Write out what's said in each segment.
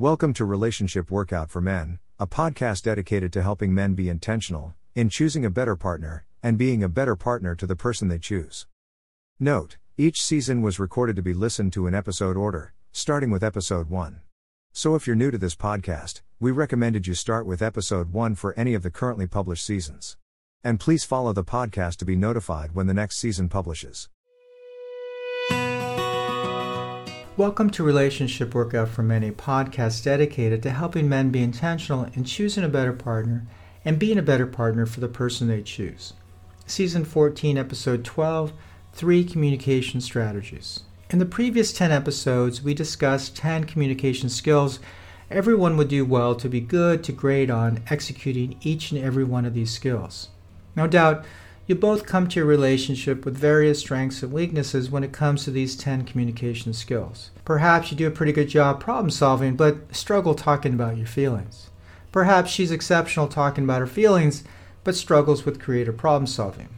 Welcome to Relationship Workout for Men, a podcast dedicated to helping men be intentional in choosing a better partner and being a better partner to the person they choose. Note, each season was recorded to be listened to in episode order, starting with episode 1. So if you're new to this podcast, we recommended you start with episode 1 for any of the currently published seasons. And please follow the podcast to be notified when the next season publishes. Welcome to Relationship Workout for Men, a podcast dedicated to helping men be intentional in choosing a better partner and being a better partner for the person they choose. Season 14, Episode 12 Three Communication Strategies. In the previous 10 episodes, we discussed 10 communication skills everyone would do well to be good to great on executing each and every one of these skills. No doubt, you both come to your relationship with various strengths and weaknesses when it comes to these 10 communication skills. Perhaps you do a pretty good job problem solving, but struggle talking about your feelings. Perhaps she's exceptional talking about her feelings, but struggles with creative problem solving.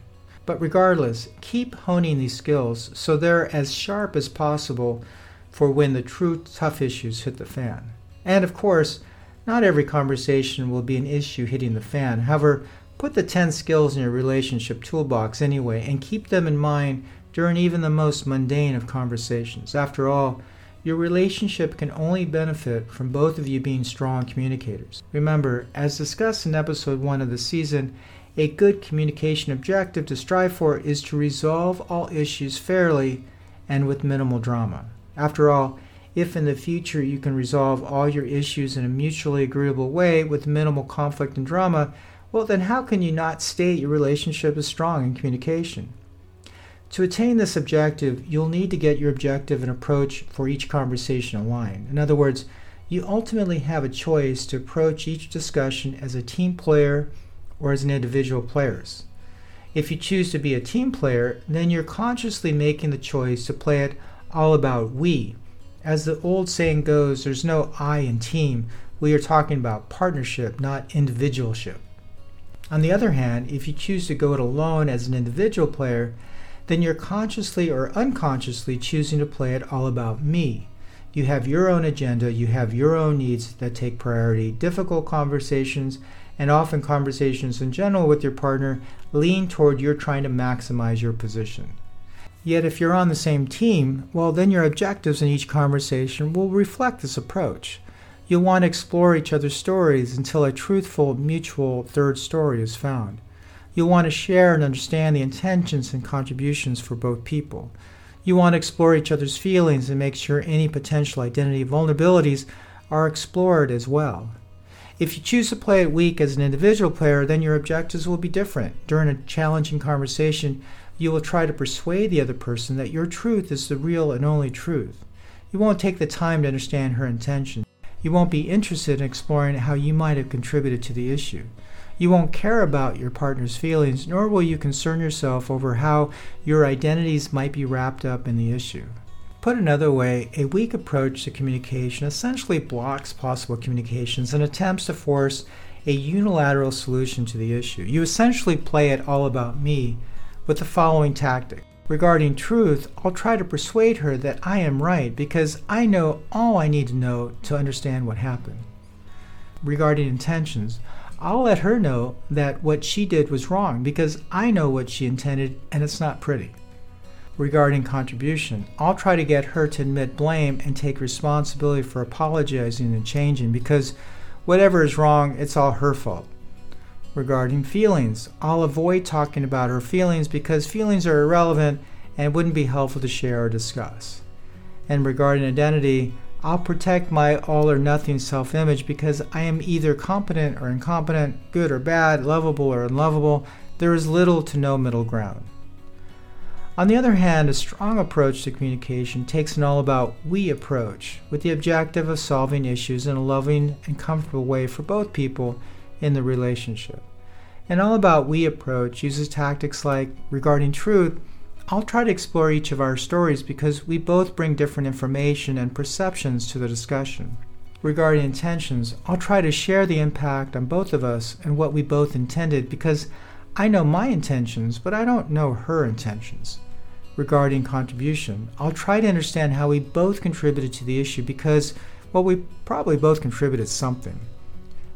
But regardless, keep honing these skills so they're as sharp as possible for when the true tough issues hit the fan. And of course, not every conversation will be an issue hitting the fan. However, Put the 10 skills in your relationship toolbox anyway and keep them in mind during even the most mundane of conversations. After all, your relationship can only benefit from both of you being strong communicators. Remember, as discussed in episode 1 of the season, a good communication objective to strive for is to resolve all issues fairly and with minimal drama. After all, if in the future you can resolve all your issues in a mutually agreeable way with minimal conflict and drama, well, then how can you not state your relationship is strong in communication? To attain this objective, you'll need to get your objective and approach for each conversation aligned. In other words, you ultimately have a choice to approach each discussion as a team player or as an individual players. If you choose to be a team player, then you're consciously making the choice to play it all about we. As the old saying goes, there's no I in team. We are talking about partnership, not individualship. On the other hand, if you choose to go it alone as an individual player, then you're consciously or unconsciously choosing to play it all about me. You have your own agenda, you have your own needs that take priority. Difficult conversations and often conversations in general with your partner lean toward you're trying to maximize your position. Yet, if you're on the same team, well, then your objectives in each conversation will reflect this approach. You'll want to explore each other's stories until a truthful, mutual third story is found. You'll want to share and understand the intentions and contributions for both people. You want to explore each other's feelings and make sure any potential identity vulnerabilities are explored as well. If you choose to play it weak as an individual player, then your objectives will be different. During a challenging conversation, you will try to persuade the other person that your truth is the real and only truth. You won't take the time to understand her intention. You won't be interested in exploring how you might have contributed to the issue. You won't care about your partner's feelings, nor will you concern yourself over how your identities might be wrapped up in the issue. Put another way, a weak approach to communication essentially blocks possible communications and attempts to force a unilateral solution to the issue. You essentially play it all about me with the following tactic Regarding truth, I'll try to persuade her that I am right because I know all I need to know to understand what happened. Regarding intentions, I'll let her know that what she did was wrong because I know what she intended and it's not pretty. Regarding contribution, I'll try to get her to admit blame and take responsibility for apologizing and changing because whatever is wrong, it's all her fault regarding feelings. I'll avoid talking about her feelings because feelings are irrelevant and wouldn't be helpful to share or discuss. And regarding identity, I'll protect my all or nothing self image because I am either competent or incompetent, good or bad, lovable or unlovable. There is little to no middle ground. On the other hand, a strong approach to communication takes an all about we approach with the objective of solving issues in a loving and comfortable way for both people in the relationship. An all about we approach uses tactics like regarding truth. I'll try to explore each of our stories because we both bring different information and perceptions to the discussion. Regarding intentions, I'll try to share the impact on both of us and what we both intended because I know my intentions, but I don't know her intentions. Regarding contribution, I'll try to understand how we both contributed to the issue because Well, we probably both contributed something.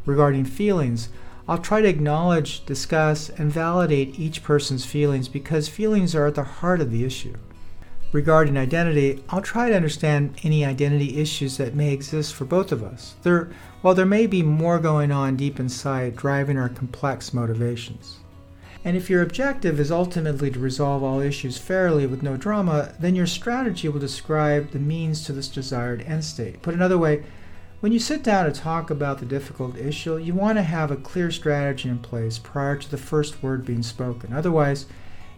Regarding feelings, I'll try to acknowledge, discuss, and validate each person's feelings because feelings are at the heart of the issue. Regarding identity, I'll try to understand any identity issues that may exist for both of us. There, while there may be more going on deep inside driving our complex motivations. And if your objective is ultimately to resolve all issues fairly with no drama, then your strategy will describe the means to this desired end state. Put another way, when you sit down to talk about the difficult issue, you want to have a clear strategy in place prior to the first word being spoken. Otherwise,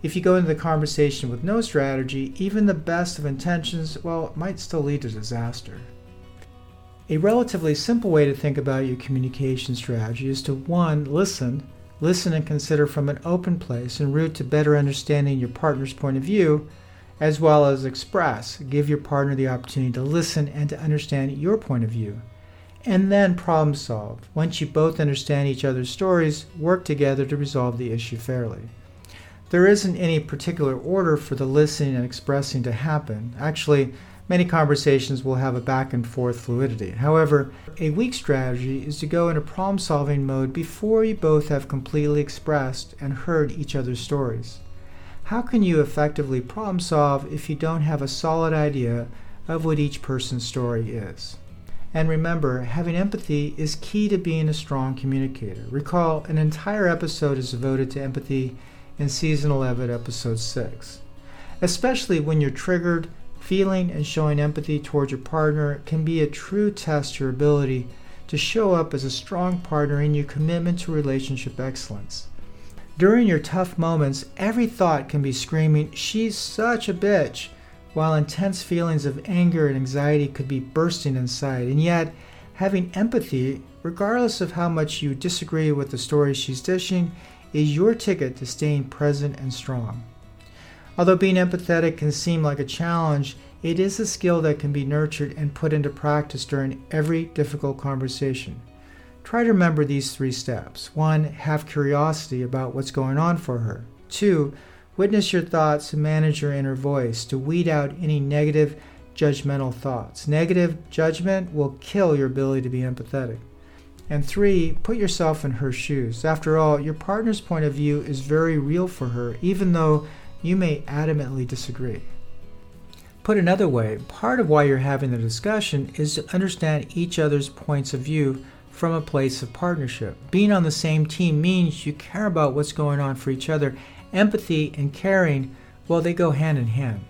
if you go into the conversation with no strategy, even the best of intentions, well, might still lead to disaster. A relatively simple way to think about your communication strategy is to 1. Listen. Listen and consider from an open place en route to better understanding your partner's point of view, as well as express. Give your partner the opportunity to listen and to understand your point of view. And then problem solve. Once you both understand each other's stories, work together to resolve the issue fairly. There isn't any particular order for the listening and expressing to happen. Actually, many conversations will have a back and forth fluidity. However, a weak strategy is to go into problem solving mode before you both have completely expressed and heard each other's stories. How can you effectively problem solve if you don't have a solid idea of what each person's story is? And remember, having empathy is key to being a strong communicator. Recall, an entire episode is devoted to empathy in Season 11, Episode 6. Especially when you're triggered, feeling and showing empathy towards your partner can be a true test to your ability to show up as a strong partner in your commitment to relationship excellence. During your tough moments, every thought can be screaming, She's such a bitch, while intense feelings of anger and anxiety could be bursting inside. And yet, having empathy, regardless of how much you disagree with the story she's dishing, is your ticket to staying present and strong. Although being empathetic can seem like a challenge, it is a skill that can be nurtured and put into practice during every difficult conversation. Try to remember these three steps. One, have curiosity about what's going on for her. Two, witness your thoughts and manage your inner voice to weed out any negative, judgmental thoughts. Negative judgment will kill your ability to be empathetic. And three, put yourself in her shoes. After all, your partner's point of view is very real for her, even though you may adamantly disagree. Put another way, part of why you're having the discussion is to understand each other's points of view from a place of partnership. Being on the same team means you care about what's going on for each other. Empathy and caring, well, they go hand in hand.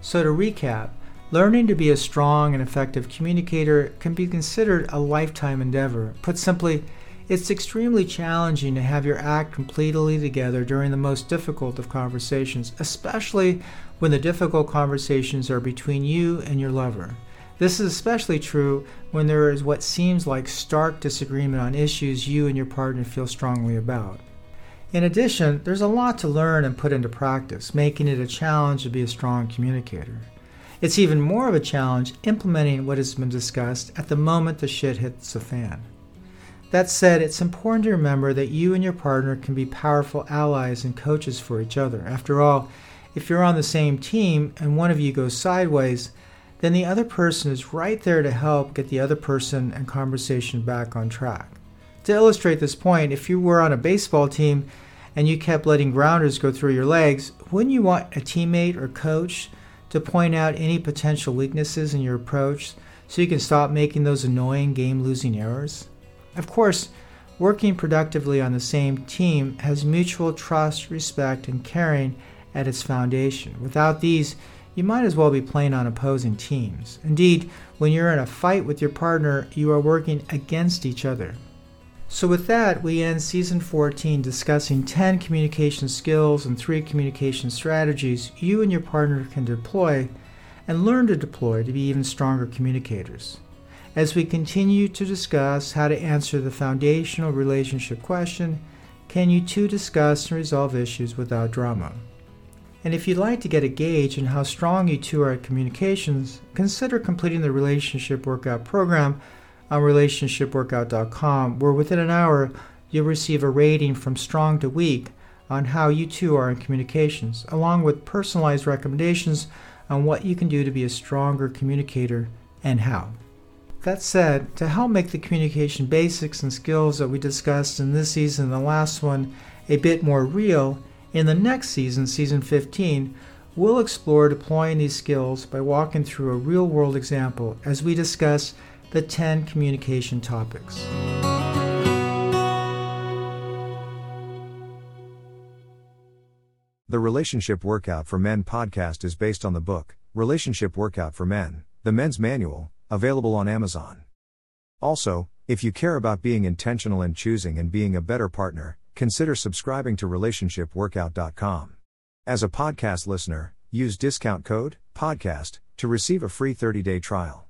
So, to recap, Learning to be a strong and effective communicator can be considered a lifetime endeavor. Put simply, it's extremely challenging to have your act completely together during the most difficult of conversations, especially when the difficult conversations are between you and your lover. This is especially true when there is what seems like stark disagreement on issues you and your partner feel strongly about. In addition, there's a lot to learn and put into practice, making it a challenge to be a strong communicator. It's even more of a challenge implementing what has been discussed at the moment the shit hits the fan. That said, it's important to remember that you and your partner can be powerful allies and coaches for each other. After all, if you're on the same team and one of you goes sideways, then the other person is right there to help get the other person and conversation back on track. To illustrate this point, if you were on a baseball team and you kept letting grounders go through your legs, wouldn't you want a teammate or coach to point out any potential weaknesses in your approach so you can stop making those annoying game losing errors? Of course, working productively on the same team has mutual trust, respect, and caring at its foundation. Without these, you might as well be playing on opposing teams. Indeed, when you're in a fight with your partner, you are working against each other. So, with that, we end season 14 discussing 10 communication skills and 3 communication strategies you and your partner can deploy and learn to deploy to be even stronger communicators. As we continue to discuss how to answer the foundational relationship question can you two discuss and resolve issues without drama? And if you'd like to get a gauge on how strong you two are at communications, consider completing the Relationship Workout Program on relationshipworkout.com, where within an hour you'll receive a rating from strong to weak on how you two are in communications, along with personalized recommendations on what you can do to be a stronger communicator and how. That said, to help make the communication basics and skills that we discussed in this season and the last one a bit more real, in the next season, season 15, we'll explore deploying these skills by walking through a real world example as we discuss the 10 communication topics. The Relationship Workout for Men podcast is based on the book, Relationship Workout for Men, the Men's Manual, available on Amazon. Also, if you care about being intentional in choosing and being a better partner, consider subscribing to relationshipworkout.com. As a podcast listener, use discount code PODCAST to receive a free 30-day trial.